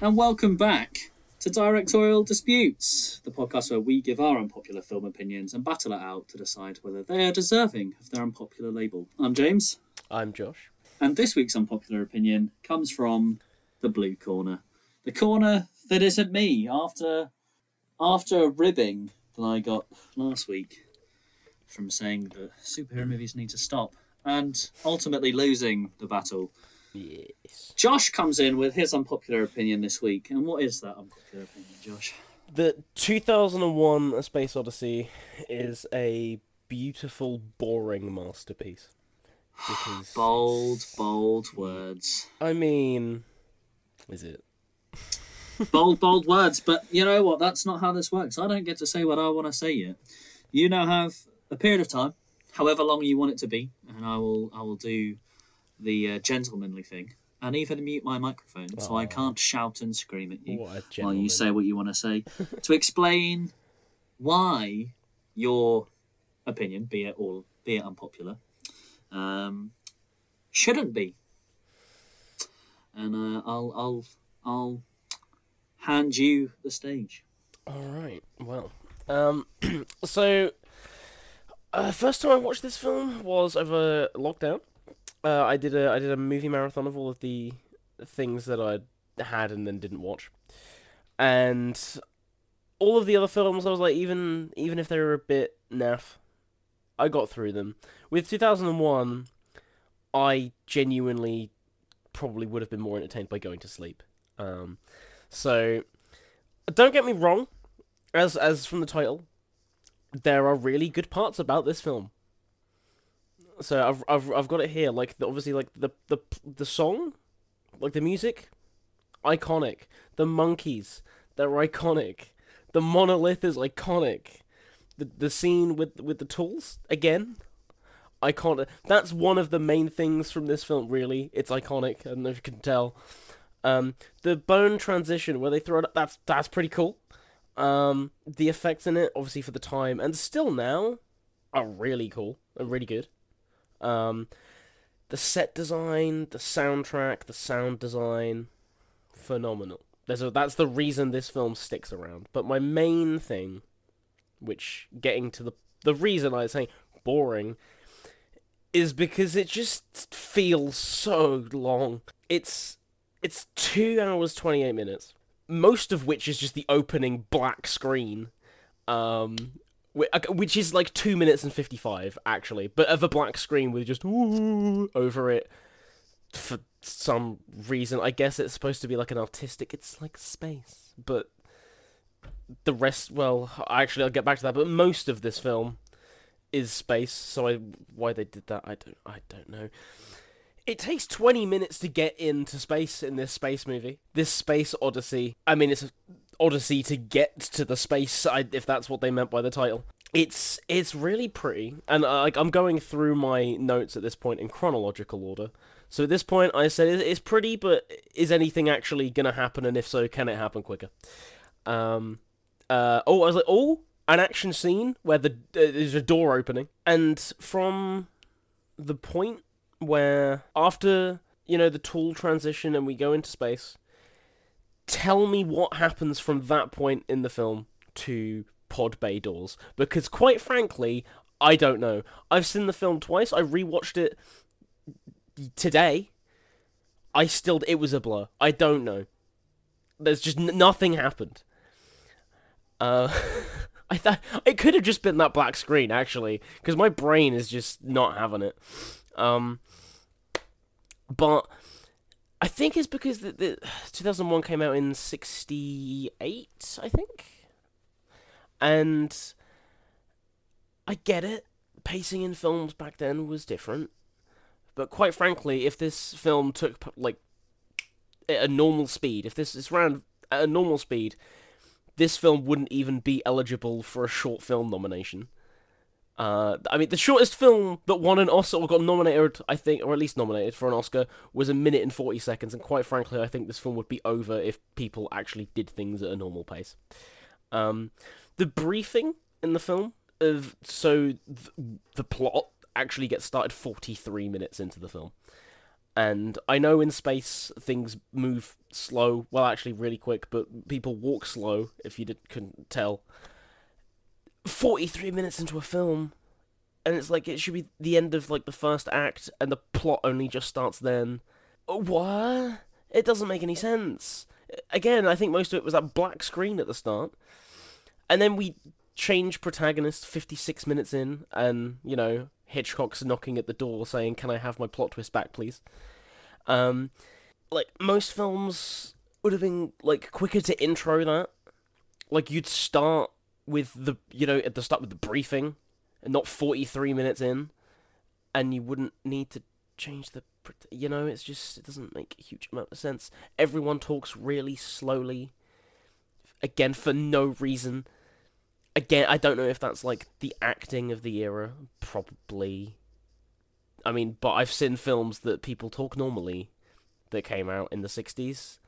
and welcome back to Directorial Disputes, the podcast where we give our unpopular film opinions and battle it out to decide whether they are deserving of their unpopular label. I'm James, I'm Josh. and this week's unpopular opinion comes from the blue corner. The corner that isn't me after after a ribbing that I got last week from saying that superhero movies need to stop and ultimately losing the battle. Yes. Josh comes in with his unpopular opinion this week. And what is that unpopular opinion, Josh? The 2001 A Space Odyssey is a beautiful, boring masterpiece. Because Bold, bold words. I mean, is it? bold, bold words. But you know what? That's not how this works. I don't get to say what I want to say yet. You now have a period of time, however long you want it to be, and I will, I will do the uh, gentlemanly thing and even mute my microphone so I can't shout and scream at you while you say what you want to say to explain why your opinion, be it all, be it unpopular, um, shouldn't be. And uh, I'll, I'll, I'll hand you the stage. All right. Well, um, so uh, first time I watched this film was over lockdown. Uh, I did a I did a movie marathon of all of the things that I had and then didn't watch, and all of the other films I was like, even even if they were a bit naff, I got through them. With two thousand and one, I genuinely probably would have been more entertained by going to sleep. Um, so don't get me wrong, as as from the title, there are really good parts about this film. So I've I've I've got it here. Like the, obviously, like the the the song, like the music, iconic. The monkeys, they're iconic. The monolith is iconic. The the scene with with the tools again, iconic. That's one of the main things from this film. Really, it's iconic. I don't know if you can tell. Um, the bone transition where they throw it. up. That's that's pretty cool. Um, the effects in it, obviously for the time and still now, are really cool and really good. Um, the set design, the soundtrack, the sound design, phenomenal. There's a, that's the reason this film sticks around. But my main thing, which getting to the the reason I say boring, is because it just feels so long. It's it's two hours twenty eight minutes, most of which is just the opening black screen, um, which is like two minutes and fifty five actually, but of a black screen with just over it for some reason. I guess it's supposed to be like an artistic. It's like space, but the rest. Well, actually, I'll get back to that. But most of this film is space. So I why they did that, I don't I don't know. It takes 20 minutes to get into space in this space movie. This space odyssey. I mean, it's an odyssey to get to the space, I- if that's what they meant by the title. It's it's really pretty, and uh, like I'm going through my notes at this point in chronological order. So at this point, I said it's pretty, but is anything actually gonna happen? And if so, can it happen quicker? Um, uh, oh, I was like, oh, an action scene where the uh, there's a door opening, and from the point where after you know the tool transition and we go into space, tell me what happens from that point in the film to pod bay doors, because quite frankly, I don't know. I've seen the film twice. I rewatched it today. I still it was a blur. I don't know. There's just n- nothing happened. Uh, I thought it could have just been that black screen actually, because my brain is just not having it. Um, but I think it's because the, the 2001 came out in 68, I think. And I get it. Pacing in films back then was different. But quite frankly, if this film took like at a normal speed, if this is ran at a normal speed, this film wouldn't even be eligible for a short film nomination. Uh, I mean, the shortest film that won an Oscar or got nominated, I think, or at least nominated for an Oscar, was a minute and 40 seconds. And quite frankly, I think this film would be over if people actually did things at a normal pace. Um, the briefing in the film of so th- the plot actually gets started 43 minutes into the film. And I know in space things move slow, well, actually, really quick, but people walk slow, if you did, couldn't tell. 43 minutes into a film, and it's like it should be the end of like the first act, and the plot only just starts then. What? It doesn't make any sense. Again, I think most of it was that black screen at the start, and then we change protagonist 56 minutes in, and you know Hitchcock's knocking at the door saying, "Can I have my plot twist back, please?" Um, like most films would have been like quicker to intro that. Like you'd start with the you know at the start with the briefing, and not 43 minutes in, and you wouldn't need to change the you know it's just it doesn't make a huge amount of sense. Everyone talks really slowly again for no reason. Again i don't know if that's like the acting of the era probably. I mean but i've seen films that people talk normally that came out in the 60s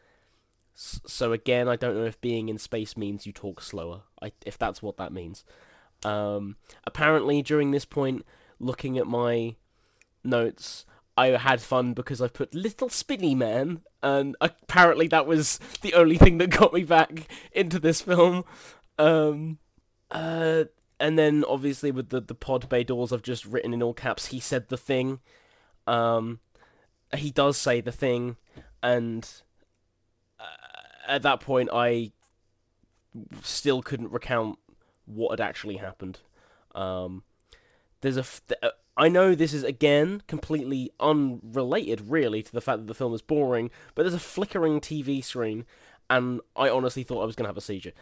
so again i don't know if being in space means you talk slower I, if that's what that means um, apparently during this point looking at my notes I had fun because I put Little Spinny Man, and apparently that was the only thing that got me back into this film. Um, uh, and then obviously with the the pod bay doors, I've just written in all caps. He said the thing. Um, he does say the thing, and at that point, I still couldn't recount what had actually happened. Um, there's a I know this is again completely unrelated, really, to the fact that the film is boring, but there's a flickering TV screen, and I honestly thought I was gonna have a seizure.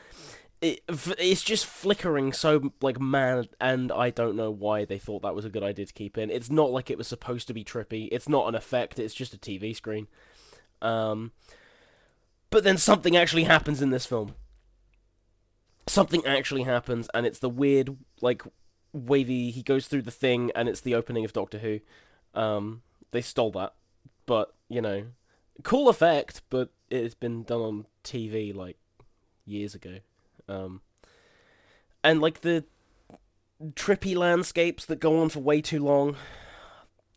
It, it's just flickering so like mad, and I don't know why they thought that was a good idea to keep in. It's not like it was supposed to be trippy. It's not an effect. It's just a TV screen. Um, but then something actually happens in this film. Something actually happens, and it's the weird like wavy. He goes through the thing, and it's the opening of Doctor Who. Um, they stole that, but you know, cool effect. But it's been done on TV like years ago. Um, and like the trippy landscapes that go on for way too long.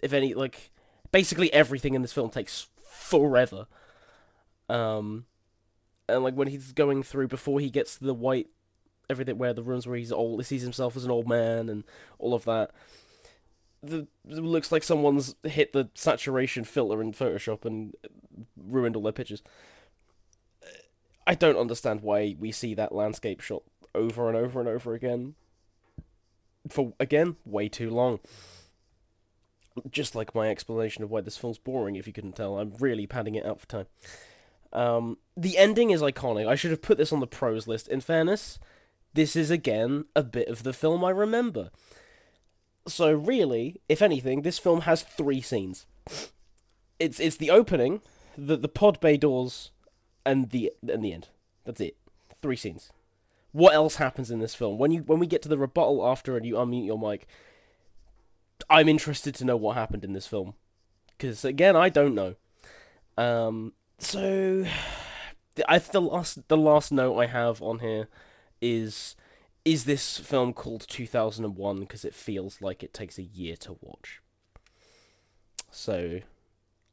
If any, like basically everything in this film takes forever. Um, and like when he's going through before he gets to the white everything where the rooms where he's old, he sees himself as an old man and all of that. The looks like someone's hit the saturation filter in Photoshop and ruined all their pictures. I don't understand why we see that landscape shot over and over and over again. For again, way too long. Just like my explanation of why this film's boring, if you couldn't tell, I'm really padding it out for time. Um, the ending is iconic. I should have put this on the pros list. In fairness, this is again a bit of the film I remember. So really, if anything, this film has three scenes. It's it's the opening, the the pod bay doors, and the and the end. That's it. Three scenes. What else happens in this film? When you when we get to the rebuttal after and you unmute your mic, I'm interested to know what happened in this film, because again, I don't know. Um, so I the last the last note I have on here is is this film called 2001 because it feels like it takes a year to watch. So,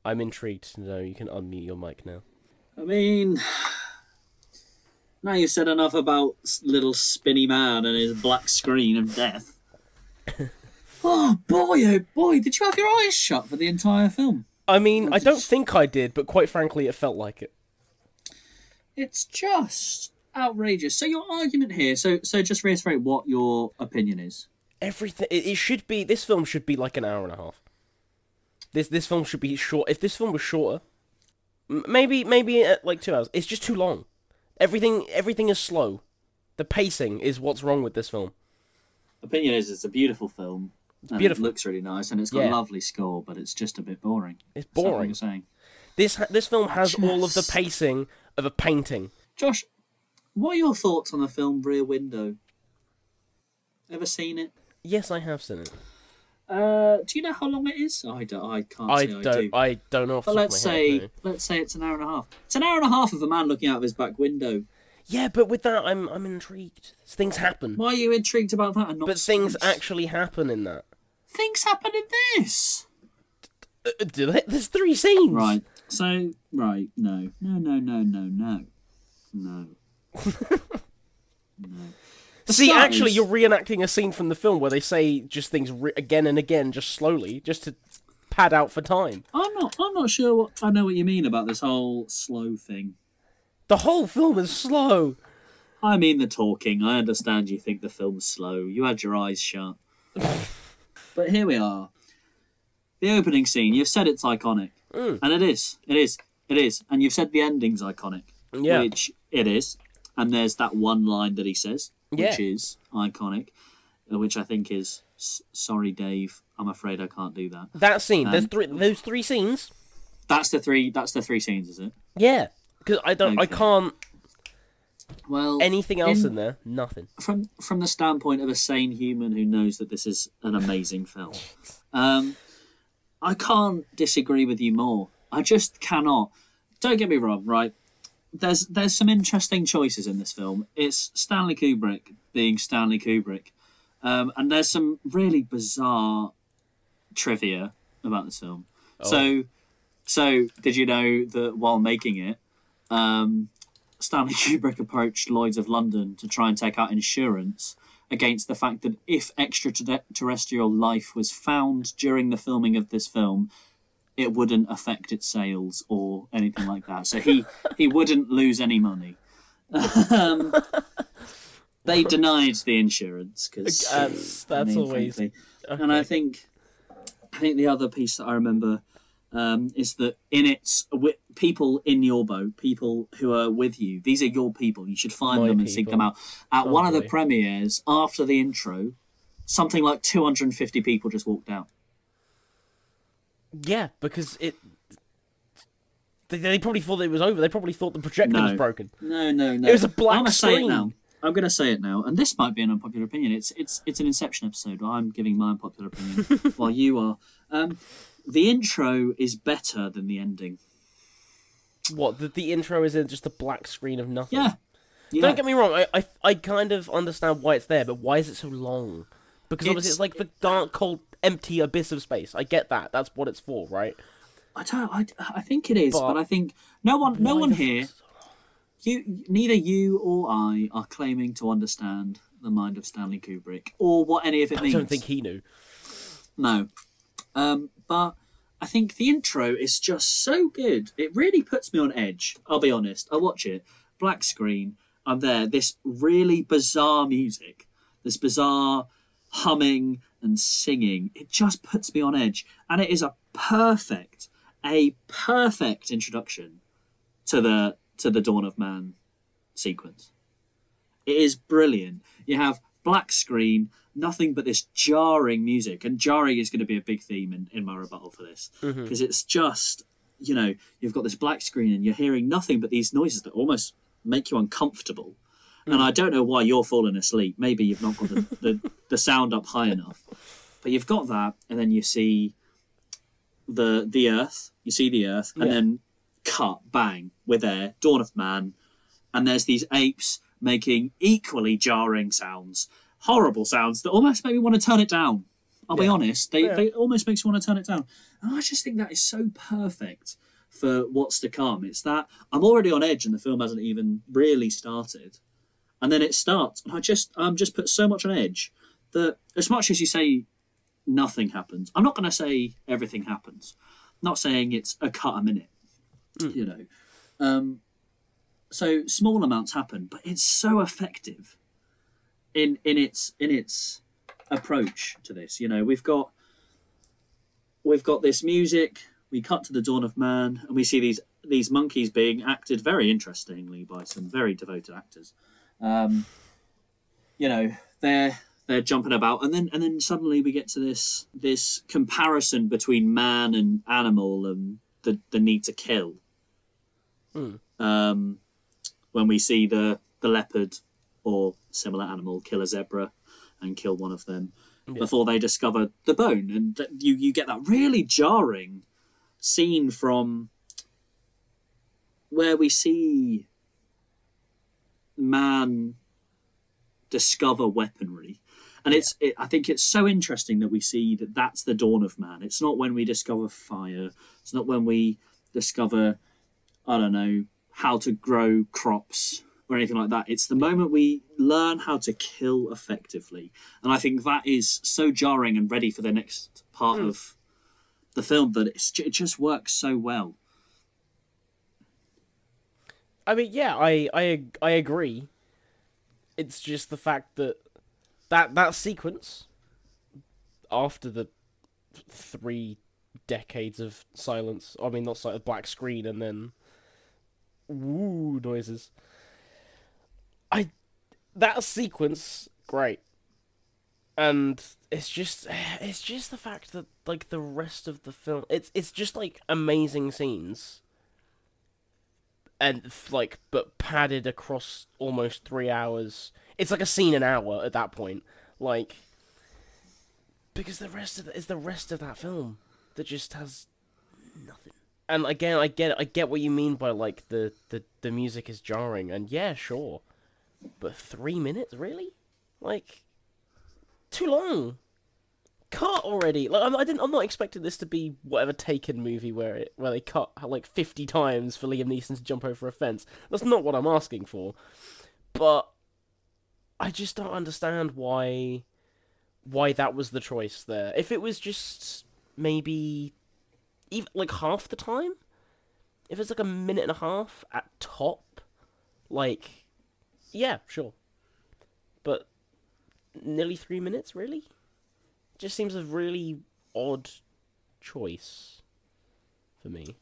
I'm intrigued to know. You can unmute your mic now. I mean, now you've said enough about little spinny man and his black screen of death. oh boy, oh boy, did you have your eyes shut for the entire film? I mean, I don't think I did, but quite frankly, it felt like it. It's just outrageous. So your argument here, so so just reiterate what your opinion is. Everything it, it should be. This film should be like an hour and a half. This this film should be short. If this film was shorter, maybe maybe at like two hours. It's just too long. Everything everything is slow. The pacing is what's wrong with this film. Opinion is it's a beautiful film. Beautiful. It looks really nice and it's got yeah. a lovely score, but it's just a bit boring. It's boring. you're saying. This this film has just... all of the pacing of a painting. Josh, what are your thoughts on the film Rear Window? Ever seen it? Yes, I have seen it. Uh, do you know how long it is? I don't. I can't. I don't. I, do. I don't know. But let's say, head, no. let's say it's an hour and a half. It's an hour and a half of a man looking out of his back window. Yeah, but with that, I'm I'm intrigued. Things happen. Why are you intrigued about that? And not but things actually happen in that things happen in this? Uh, uh, do they? There's three scenes. Right. So right. No. No. No. No. No. No. No. no. The See, actually, is... you're reenacting a scene from the film where they say just things re- again and again, just slowly, just to pad out for time. I'm not. I'm not sure. What, I know what you mean about this whole slow thing. The whole film is slow. I mean the talking. I understand you think the film's slow. You had your eyes shut. but here we are. The opening scene. You've said it's iconic, Mm. and it is. It is. It is. And you've said the ending's iconic, Yeah. which it is. And there's that one line that he says, which Yeah. is iconic, which I think is "Sorry, Dave. I'm afraid I can't do that." That scene. There's Um, three. Those three scenes. That's the three. That's the three scenes, is it? Yeah. Because I don't. I can't. Well, Anything else in- in there? Nothing. from from the standpoint of a sane human who knows that this is an amazing film, um, I can't disagree with you more. I just cannot. Don't get me wrong, right? There's there's some interesting choices in this film. It's Stanley Kubrick being Stanley Kubrick, um, and there's some really bizarre trivia about this film. So, so did you know that while making it, um, Stanley Kubrick approached Lloyd's of London to try and take out insurance against the fact that if extraterrestrial life was found during the filming of this film, it wouldn't affect its sales or anything like that. So he he wouldn't lose any money. um, they denied the insurance because That's- that's always- and I think I think the other piece that I remember um, is that in its people in your boat, people who are with you, these are your people. You should find My them and seek them out. At one of the premieres, after the intro, something like 250 people just walked out. Yeah, because it. They, they probably thought it was over. They probably thought the projector was broken. No, no, no. It was a black I'm gonna say it screen. now. I'm going to say it now, and this might be an unpopular opinion. It's it's it's an Inception episode. I'm giving my unpopular opinion while you are. Um, the intro is better than the ending. What the, the intro is in just a black screen of nothing. Yeah. Yeah. Don't get me wrong. I, I I kind of understand why it's there, but why is it so long? Because obviously It's- it's like the dark, cold, empty abyss of space. I get that. That's what it's for, right? I don't. I, I think it is, but, But I think no one, no one here, so you, neither you or I, are claiming to understand the mind of Stanley Kubrick or what any of it means. I don't think he knew. No, um, but I think the intro is just so good. It really puts me on edge. I'll be honest. I watch it, black screen. I'm there. This really bizarre music, this bizarre humming and singing. It just puts me on edge, and it is a perfect, a perfect introduction to the to the Dawn of Man sequence. It is brilliant. You have black screen, nothing but this jarring music, and jarring is going to be a big theme in, in my rebuttal for this Mm-hmm. because it's just you know you've got this black screen and you're hearing nothing but these noises that almost make you uncomfortable. And I don't know why you're falling asleep. Maybe you've not got the, the, the sound up high enough. But you've got that, and then you see the the Earth. You see the Earth, and Yeah. then cut, bang, we're there, Dawn of Man, and there's these apes making equally jarring sounds, horrible sounds that almost make me want to turn it down. I'll be honest, they, Yeah. they almost makes me want to turn it down. And I just think that is so perfect for what's to come. It's that I'm already on edge and the film hasn't even really started. And then it starts, and I just I'm just put so much on edge that as much as you say nothing happens, I'm not gonna say everything happens. I'm not saying it's a cut a minute. You know. Um so small amounts happen, but it's so effective in in its in its approach to this. You know, we've got we've got this music. We cut to the dawn of man, and we see these these monkeys being acted very interestingly by some very devoted actors. Um, you know, they're they're jumping about, and then and then suddenly we get to this this comparison between man and animal, and the the need to kill. Hmm. Um, when we see the the leopard or similar animal kill a zebra and kill one of them before they discover the bone, and that you you get that really jarring scene from where we see man discover weaponry. and it's it, I think it's so interesting that we see that that's the dawn of man. It's not when we discover fire. It's not when we discover I don't know how to grow crops or anything like that. It's the moment we learn how to kill effectively, and I think that is so jarring and ready for the next part hmm. of the film that it's, it just works so well. I mean, yeah, I I I agree. It's just the fact that that that sequence after the three decades of silence. I mean, not silent, black screen, and then woo noises. I that sequence great, and it's just it's just the fact that like the rest of the film, it's it's just like amazing scenes and like but padded across almost three hours. It's like a scene an hour at that point, like because the rest of the, is the rest of that film that just has. And again, I get I get what you mean by like the the the music is jarring, and yeah, sure, but three minutes really, like too long. Cut already. Like I'm, I didn't. I'm not expecting this to be whatever Taken movie where it where they cut like 50 times for Liam Neeson to jump over a fence. That's not what I'm asking for. But I just don't understand why why that was the choice there. If it was just maybe even like half the time, if it's like a minute and a half at top, like yeah, sure. But nearly three minutes, really? Just seems a really odd choice for me.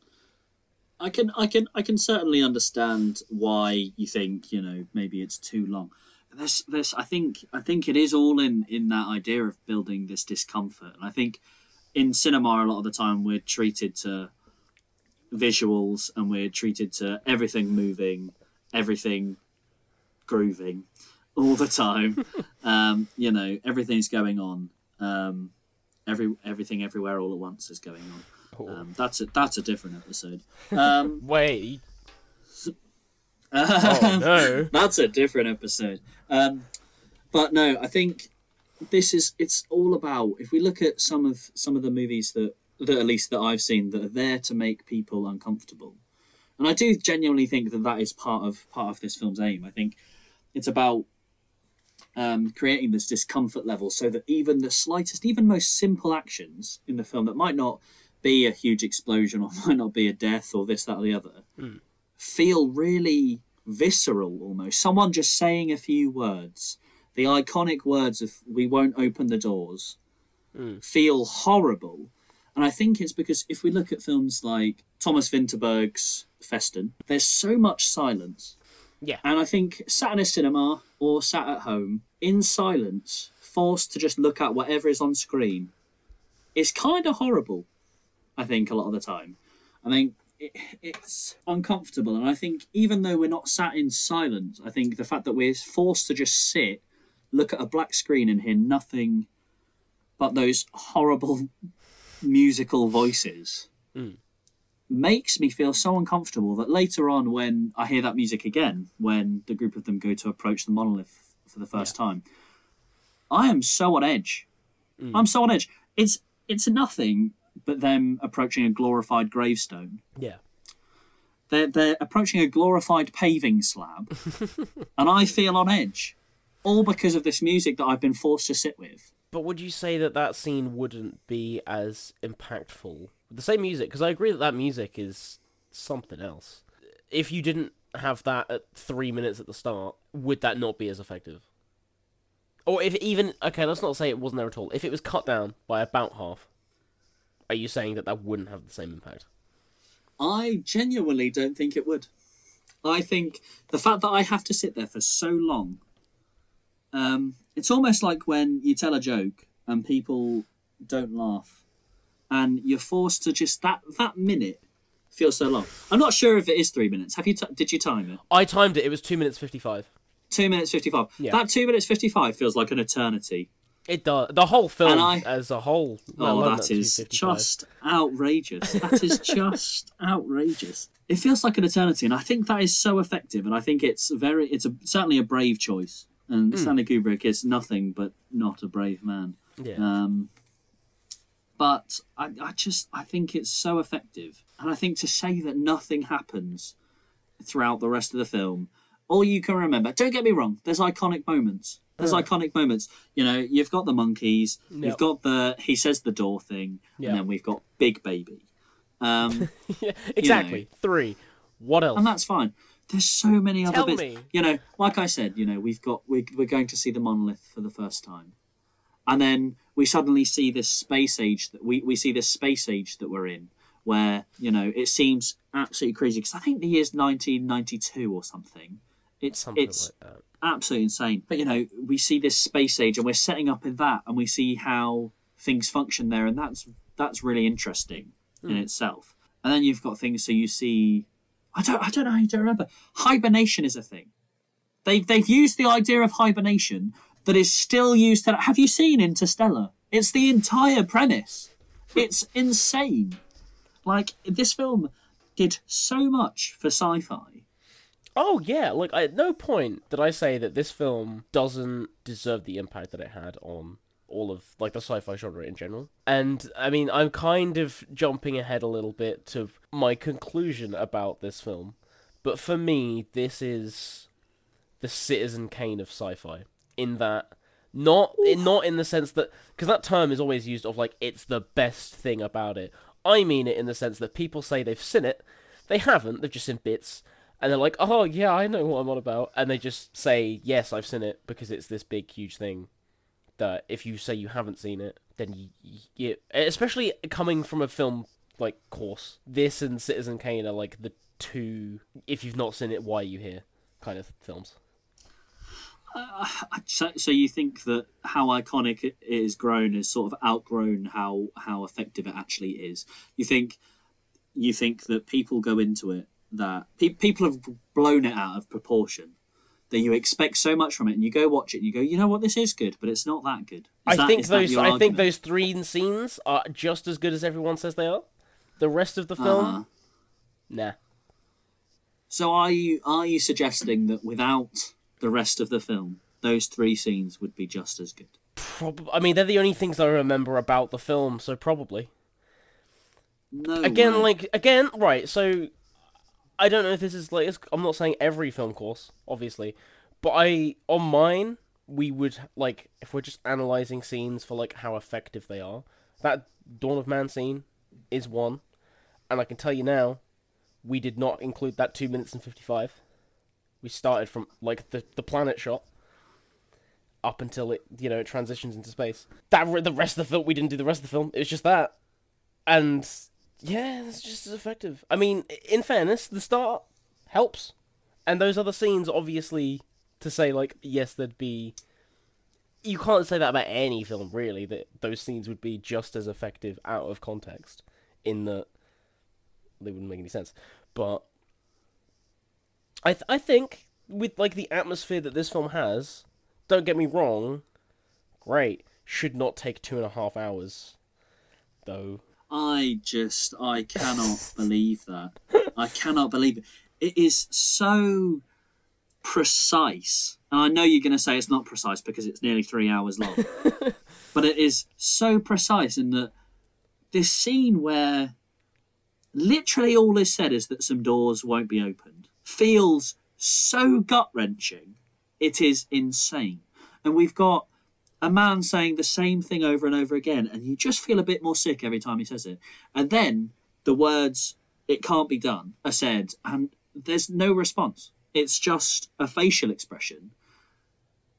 I can I can I can certainly understand why you think you know maybe it's too long. This this I think I think it is all in in that idea of building this discomfort, and I think in cinema a lot of the time we're treated to visuals and we're treated to everything moving, everything grooving all the time. um, you know everything's going on. Um, every everything everywhere all at once is going on. Um, that's a that's a different episode. Um, Wait. Oh no. that's a different episode. Um, but no, I think this is it's all about if we look at some of some of the movies that that at least that I've seen that are there to make people uncomfortable, and I do genuinely think that that is part of part of this film's aim. I think it's about um, creating this discomfort level so that even the slightest, even most simple actions in the film that might not be a huge explosion or might not be a death or this, that, or the other, feel really visceral almost. Someone just saying a few words, the iconic words of "We won't open the doors," hmm. feel horrible. And I think it's because if we look at films like Thomas Vinterberg's Festen, there's so much silence. Yeah. And I think sat in a cinema or sat at home in silence, forced to just look at whatever is on screen, is kind of horrible. I think a lot of the time. I think it, it's uncomfortable, and I think even though we're not sat in silence, I think the fact that we're forced to just sit, look at a black screen, and hear nothing but those horrible musical voices hmm. makes me feel so uncomfortable that later on, when I hear that music again, when the group of them go to approach the monolith for the first time, I am so on edge. Hmm. I'm so on edge. It's it's nothing but them approaching a glorified gravestone. Yeah. They're they're approaching a glorified paving slab, and I feel on edge, all because of this music that I've been forced to sit with. But would you say that that scene wouldn't be as impactful? The same music, because I agree that that music is something else. If you didn't have that at three minutes at the start, would that not be as effective? Or if even okay, let's not say it wasn't there at all. If it was cut down by about half, are you saying that that wouldn't have the same impact? I genuinely don't think it would. I think the fact that I have to sit there for so long, um, it's almost like when you tell a joke and people don't laugh, and you're forced to just that that minute feels so long. I'm not sure if it is three minutes. Have you? T- did you time it? I timed it. It was two minutes fifty-five. Two minutes fifty-five. Yeah. That two minutes fifty-five feels like an eternity. It does. The whole film I- as a whole. let Oh, that is just outrageous. That is just outrageous. It feels like an eternity, and I think that is so effective. And I think it's very, it's a, certainly a brave choice. And Stanley Kubrick is nothing but not a brave man. Yeah. Um, but I, I just I think it's so effective, and I think to say that nothing happens throughout the rest of the film, all you can remember. Don't get me wrong. There's iconic moments. There's iconic moments. You know, you've got the monkeys. Yep. You've got the he says the door thing, Yeah. and then we've got Big Baby. Um, yeah. Exactly. Three. What else? and that's fine. There's so many other Tell bits. me. You know, like I said, you know, we've got we're, we're going to see the monolith for the first time, and then we suddenly see this space age that we we see this space age that we're in, where you know it seems absolutely crazy because I think the year's 1992 or something. It's Something it's like that. absolutely insane. But you know, we see this space age, and we're setting up in that, and we see how things function there, and that's that's really interesting in hmm. itself. And then you've got things. So you see, I don't, I don't know. how you don't remember. Hibernation is a thing. They've they've used the idea of hibernation that is still used to. Have you seen Interstellar? It's the entire premise. It's insane. Like this film did so much for sci-fi. Oh yeah, like at no point did I say that this film doesn't deserve the impact that it had on all of like the sci-fi genre in general. And I mean, I'm kind of jumping ahead a little bit to my conclusion about this film. But for me, this is the Citizen Kane of sci-fi in that not in, not in the sense that because that term is always used of like it's the best thing about it. I mean it in the sense that people say they've seen it, they haven't, they've just seen bits, and they're like, "Oh yeah, I know what I'm on about," and they just say, "Yes, I've seen it," because it's this big, huge thing. That if you say you haven't seen it, then you, you especially coming from a film like course, this and Citizen Kane are like the two. If you've not seen it, why are you here? Kind of films. Uh, so, so you think that how iconic it is grown is sort of outgrown how how effective it actually is? You think you think that people go into it that pe- people have blown it out of proportion. That you expect so much from it, and you go watch it, and you go, you know what, this is good, but it's not that good. Is I that- think those. I think those three scenes are just as good as everyone says they are. The rest of the film, Uh-huh. nah. So are you are you suggesting that without the rest of the film, those three scenes would be just as good? Prob- I mean, they're the only things I remember about the film, so probably. No. again way. like again right so i don't know if this is like i'm not saying every film course obviously but i on mine we would like if we're just analyzing scenes for like how effective they are that dawn of man scene is one and i can tell you now we did not include that 2 minutes and 55 we started from like the the planet shot up until it you know it transitions into space. That the rest of the film we didn't do the rest of the film it was just that and yeah, it's just as effective. I mean, in fairness, the start helps, and those other scenes, obviously, to say like yes, there'd be. You can't say that about any film, really. That those scenes would be just as effective out of context, in that they wouldn't make any sense. But I th- I think with like the atmosphere that this film has, don't get me wrong, great should not take two and a half hours, though. I just I cannot believe that. I cannot believe it. It is so precise. And I know you're going to say it's not precise because it's nearly three hours long. but it is so precise in that this scene where literally all is said is that some doors won't be opened feels so gut wrenching. It is insane. And we've got a man saying the same thing over and over again, and you just feel a bit more sick every time he says it. And then the words, it can't be done, are said, and there's no response. It's just a facial expression.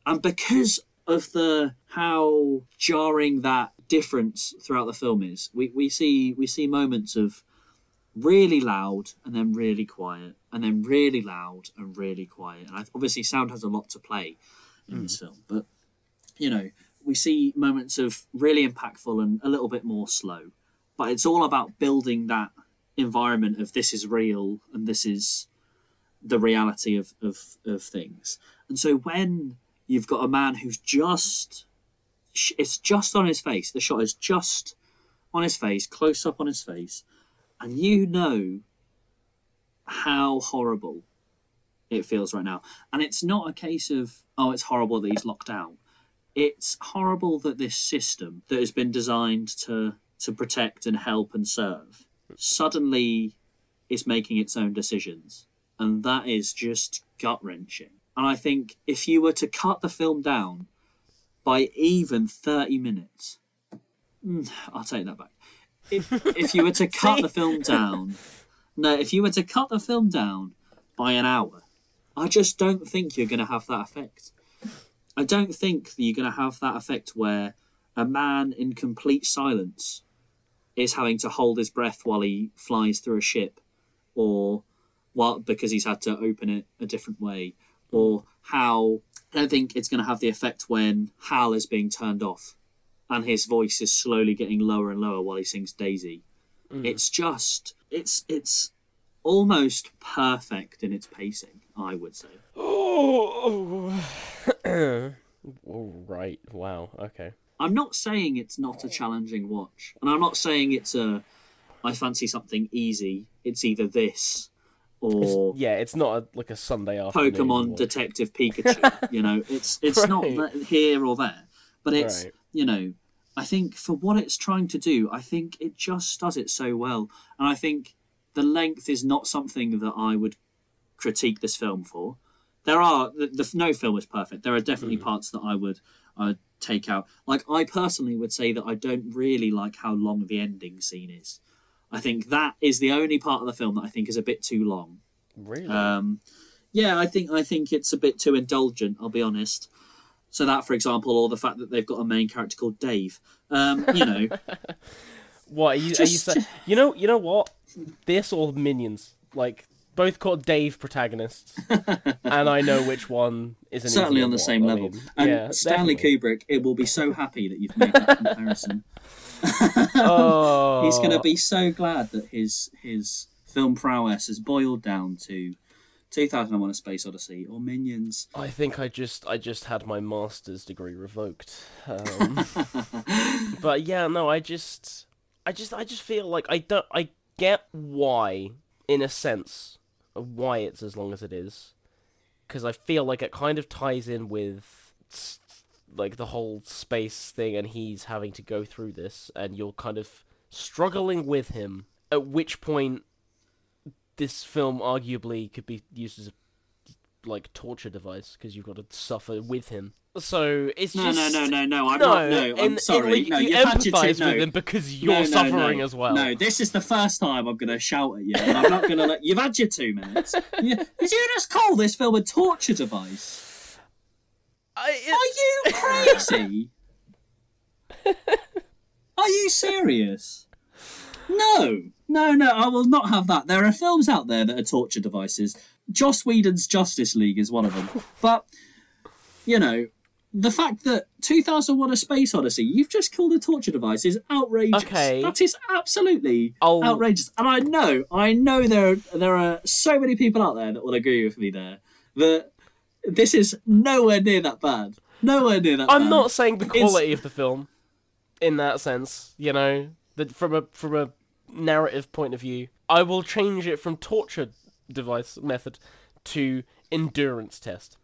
And because of the how jarring that difference throughout the film is, we, we see we see moments of really loud and then really quiet, and then really loud and really quiet. And I, obviously, sound has a lot to play in this mm. film, but you know, we see moments of really impactful and a little bit more slow. But it's all about building that environment of this is real and this is the reality of, of, of things. And so when you've got a man who's just, it's just on his face, the shot is just on his face, close up on his face, and you know how horrible it feels right now. And it's not a case of, oh, it's horrible that he's locked out. It's horrible that this system that has been designed to, to protect and help and serve suddenly is making its own decisions. And that is just gut wrenching. And I think if you were to cut the film down by even 30 minutes, mm, I'll take that back. If, if you were to cut the film down, no, if you were to cut the film down by an hour, I just don't think you're going to have that effect. I don't think that you're going to have that effect where a man in complete silence is having to hold his breath while he flies through a ship or what because he's had to open it a different way or how I don't think it's going to have the effect when Hal is being turned off and his voice is slowly getting lower and lower while he sings Daisy. Mm. It's just it's it's almost perfect in its pacing, I would say. Oh, right. Wow. Okay. I'm not saying it's not a challenging watch, and I'm not saying it's a I fancy something easy. It's either this or Yeah, it's not a, like a Sunday afternoon. Pokemon or- Detective Pikachu. you know, it's it's not Right. that here or there, but it's Right. you know, I think for what it's trying to do, I think it just does it so well, and I think the length is not something that I would critique this film for. There are the, the no film is perfect. There are definitely parts that I would would take out. Like I personally would say that I don't really like how long the ending scene is. I think that is the only part of the film that I think is a bit too long. Really? Um, yeah, I think I think it's a bit too indulgent. I'll be honest. So that, for example, or the fact that they've got a main character called Dave. Um, you know, what are you? are you just- You know? You know what? This or Minions, like both called Dave protagonists, and I know which one is an certainly on the one. same I level. mean, and yeah, Stanley definitely. Kubrick, it will be so happy that you've made that comparison. Oh, He's going to be so glad that his his film prowess has boiled down to 2001: A Space Odyssey or Minions. I think I just I just had my master's degree revoked. Um, but yeah, no, I just I just I just feel like I don't I get why in a sense why it's as long as it is. Because I feel like it kind of ties in with like the whole space thing and he's having to go through this and you're kind of struggling with him at which point this film arguably could be used as a like torture device because you've got to suffer with him. So it's No, just no, no, no, no. I'm no, not. No, I'm in- sorry. in- no, you you've empathise. No, with him because you're no, suffering no. as well. No, this is the first time I'm going to shout at you, and I'm not going to let. You've had your two minutes. You, did you just call this film a torture device? I, Are you crazy? Are you serious? No, no, no. I will not have that. There are films out there that are torture devices. Joss Whedon's Justice League is one of them. But you know, the fact that 2001: A Space Odyssey you've just killed a torture device is outrageous. Okay. that is absolutely I'll- outrageous. And I know, I know there are, there are so many people out there that will agree with me there that this is nowhere near that bad. Nowhere near that. I'm bad. not saying the It's- quality of the film, in that sense. You know, that from a from a narrative point of view, I will change it from torture device method to endurance test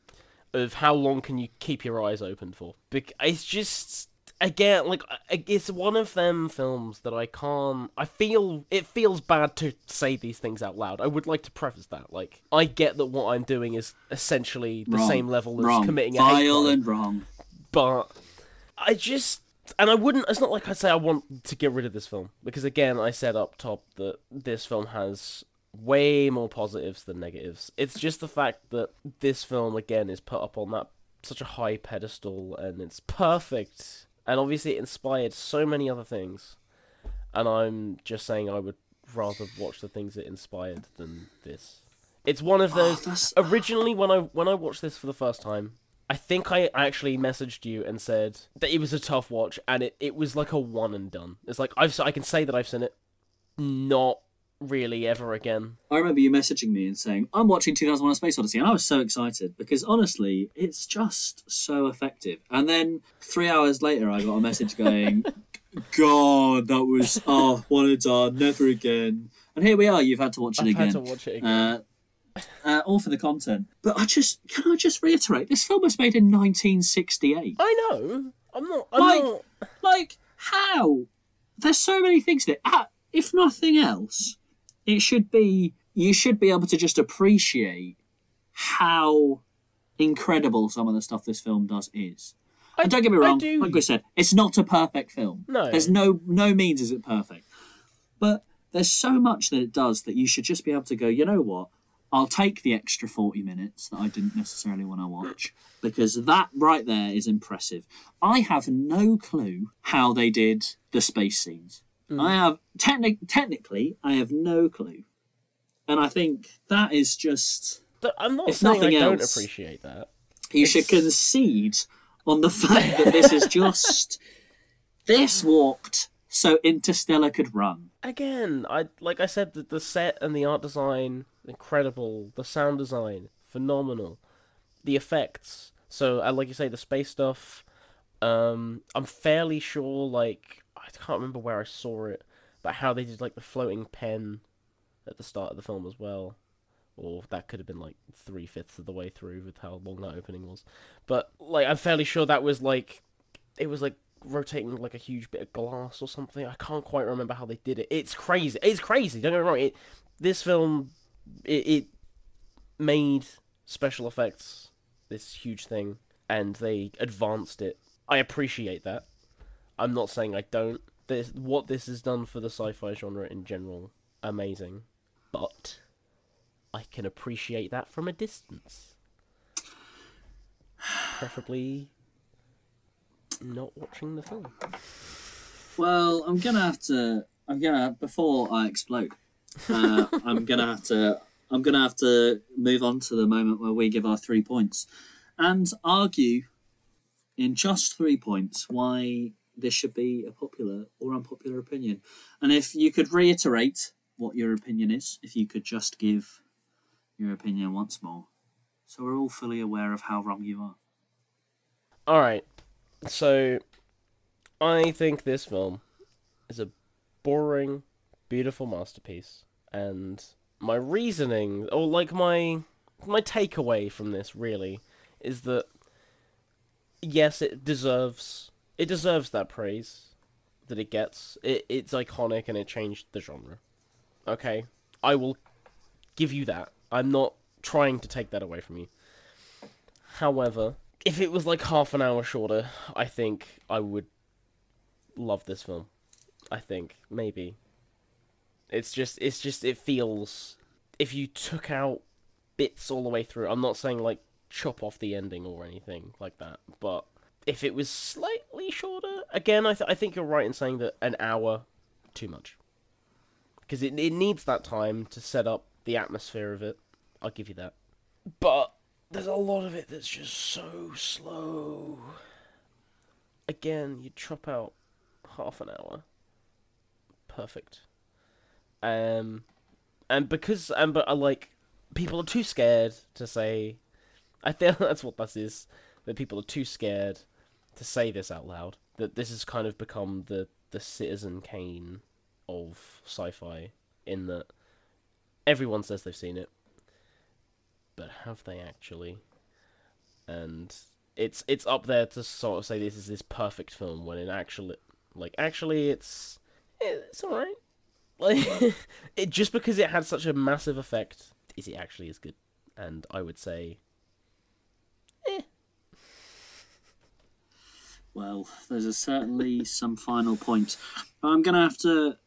of how long can you keep your eyes open for. It's just again like it's one of them films that I can't. I feel it feels bad to say these things out loud. I would like to preface that. Like I get that what I'm doing is essentially the Wrong. same level as wrong. committing a hate vile crime and wrong. but I just and I wouldn't. It's not like I say I want to get rid of this film because again, I said up top that this film has way more positives than negatives. It's just the fact that this film again is put up on that such a high pedestal and it's perfect and obviously it inspired so many other things. And I'm just saying I would rather watch the things it inspired than this. It's one of oh, those that's- originally when I when I watched this for the first time, I think I actually messaged you and said that it was a tough watch and it, it was like a one and done. It's like I've I can say that I've seen it, not really ever again. I remember you messaging me and saying, I'm watching 2001 A Space Odyssey, and I was so excited because honestly, it's just so effective. And then three hours later, I got a message going, God, that was, oh, one and done, never again. And here we are, you've had to watch it I've again. had to watch it again. Uh, uh, all for the content. But I just can I just reiterate, this film was made in 1968. I know. I'm not. I'm Like- not. Like how? There's so many things that, uh, if nothing else, it should be you should be able to just appreciate how incredible some of the stuff this film does is. I- and don't get me I wrong, do. like we said, it's not a perfect film. No. There's no no means is it perfect. But there's so much that it does that you should just be able to go, you know what? I'll take the extra 40 minutes that I didn't necessarily want to watch because that right there is impressive. I have no clue how they did the space scenes. I have technic- technically I have no clue. And I think that is just Th- I'm not If saying I nothing don't appreciate that. you should concede on the fact that this is just this walked so Interstellar could run. Again, I like I said, the, the set and the art design incredible. The sound design phenomenal. The effects. So, uh, like you say, the space stuff. Um, I'm fairly sure. Like I can't remember where I saw it, but how they did like the floating pen at the start of the film as well. Or that could have been like three fifths of the way through with how long that opening was. But like I'm fairly sure that was like it was like rotating like a huge bit of glass or something. I can't quite remember how they did it. It's crazy. It's crazy. Don't get me wrong. It, this film, it, it made special effects this huge thing, and they advanced it. I appreciate that. I'm not saying I don't. This what this has done for the sci-fi genre in general, amazing. But I can appreciate that from a distance. Preferably not watching the film. Well, I'm gonna have to. I'm gonna before I explode. Uh, I'm gonna have to. I'm gonna have to move on to the moment where we give our three points, and argue in just three points why this should be a popular or unpopular opinion. And if you could reiterate what your opinion is, if you could just give your opinion once more, so we're all fully aware of how wrong you are. All right. So, I think this film is a boring, beautiful masterpiece, and my reasoning, or like my my takeaway from this, really, is that yes, it deserves it deserves that praise that it gets. It it's iconic and it changed the genre. Okay, I will give you that. I'm not trying to take that away from you. However, if it was like half an hour shorter, I think I would love this film. I think maybe. It's just it's just it feels if you took out bits all the way through. I'm not saying like chop off the ending or anything like that, but if it was slightly shorter, again I th- I think you're right in saying that an hour too much. Cuz it it needs that time to set up the atmosphere of it. I'll give you that. But there's a lot of it that's just so slow. Again, you chop out half an hour. Perfect. Um, and because and but I like people are too scared to say. I think that's what this is. That people are too scared to say this out loud. That this has kind of become the the Citizen Kane of sci-fi. In that everyone says they've seen it, but have they actually? And it's it's up there to sort of say this is this perfect film when in actually like actually it's it's all right. Like it just because it had such a massive effect, is it actually as good? And I would say, Well, there's certainly some final points. I'm going to have to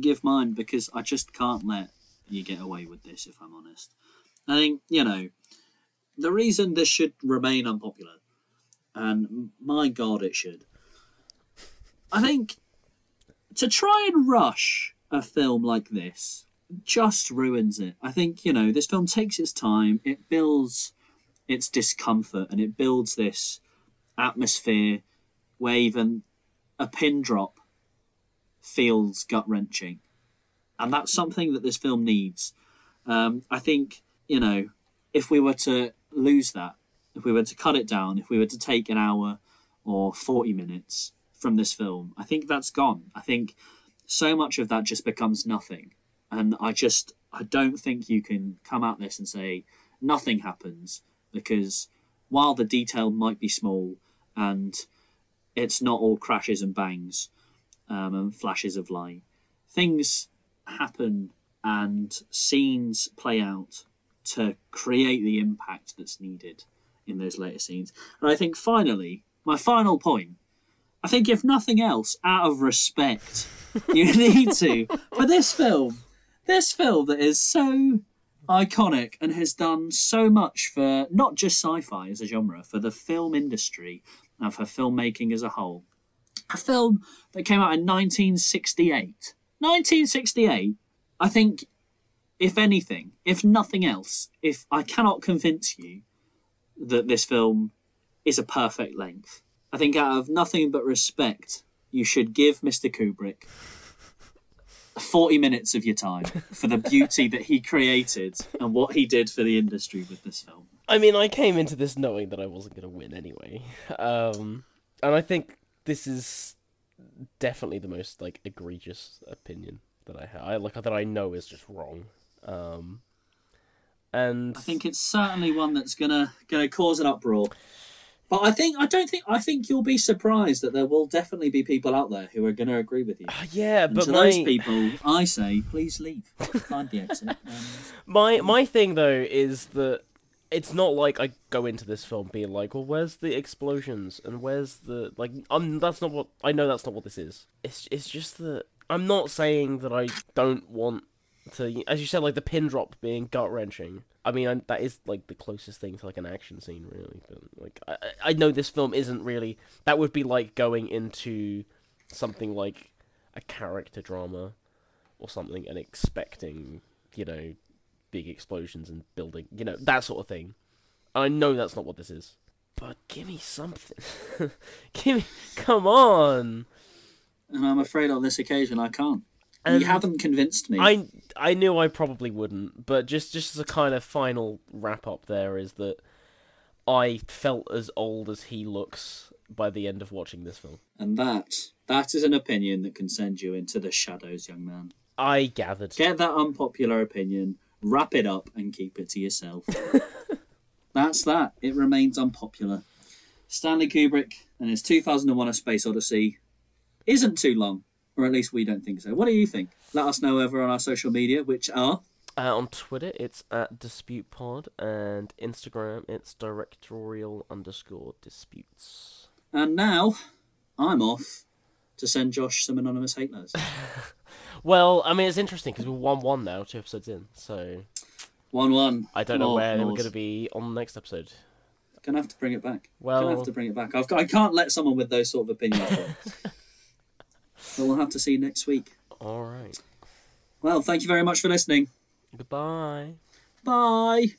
give mine because I just can't let you get away with this, if I'm honest. I think, you know, the reason this should remain unpopular, and my God, it should, I think to try and rush a film like this just ruins it. I think, you know, this film takes its time, it builds its discomfort, and it builds this atmosphere where even a pin drop feels gut wrenching. And that's something that this film needs. Um, I think, you know, if we were to lose that, if we were to cut it down, if we were to take an hour or 40 minutes from this film, I think that's gone. I think so much of that just becomes nothing. And I just, I don't think you can come at this and say nothing happens because while the detail might be small and it's not all crashes and bangs um, and flashes of light, things happen and scenes play out to create the impact that's needed in those later scenes. And I think finally, my final point, I think if nothing else, out of respect, you need to for this film, this film that is so iconic and has done so much for not just sci-fi as a genre, for the film industry and for filmmaking as a whole. A film that came out in 1968. 1968. I think, if anything, if nothing else, if I cannot convince you that this film is a perfect length, I think out of nothing but respect, you should give Mr. Kubrick 40 minutes of your time for the beauty that he created and what he did for the industry with this film. I mean, I came into this knowing that I wasn't going to win anyway. Um, and I think this is definitely the most like egregious opinion that I have. I like that I know is just wrong. Um, and I think it's certainly one that's gonna gonna cause an uproar. But I think I don't think I think you'll be surprised that there will definitely be people out there who are going to agree with you. Uh, yeah, And but to my those people, I say, please leave. Find the exit. Um, my my thing though is that it's not like I go into this film being like, well, where's the explosions and where's the like? Um, that's not what I know. That's not what this is. It's it's just that I'm not saying that I don't want to, as you said, like the pin drop being gut wrenching. I mean, I, that is like the closest thing to like an action scene, really. But like, I- I know this film isn't really. That would be like going into something like a character drama or something and expecting, you know, big explosions and building, you know, that sort of thing. I know that's not what this is. But give me something. give me, come on. and I'm afraid on this occasion I can't. And you haven't convinced me. I I knew I probably wouldn't, but just just as a kind of final wrap up, there is that I felt as old as he looks by the end of watching this film. And that that is an opinion that can send you into the shadows, young man. I gathered. Get that unpopular opinion, wrap it up, and keep it to yourself. That's that. It remains unpopular. Stanley Kubrick and his 2001 A Space Odyssey isn't too long, or at least we don't think so. What do you think? Let us know over on our social media, which are. Uh, on Twitter, it's at Dispute Pod, and Instagram, it's directorial underscore disputes. And now, I'm off to send Josh some anonymous hate letters. Well, I mean, it's interesting because we're one one now, two episodes in, so 1 1. I don't know where we're going to be on the next episode. Gonna have to bring it back. Well- Gonna have to bring it back. I've got, I can't let someone with those sort of opinions but we'll have to see you next week. All right. Well, thank you very much for listening. Goodbye. Bye.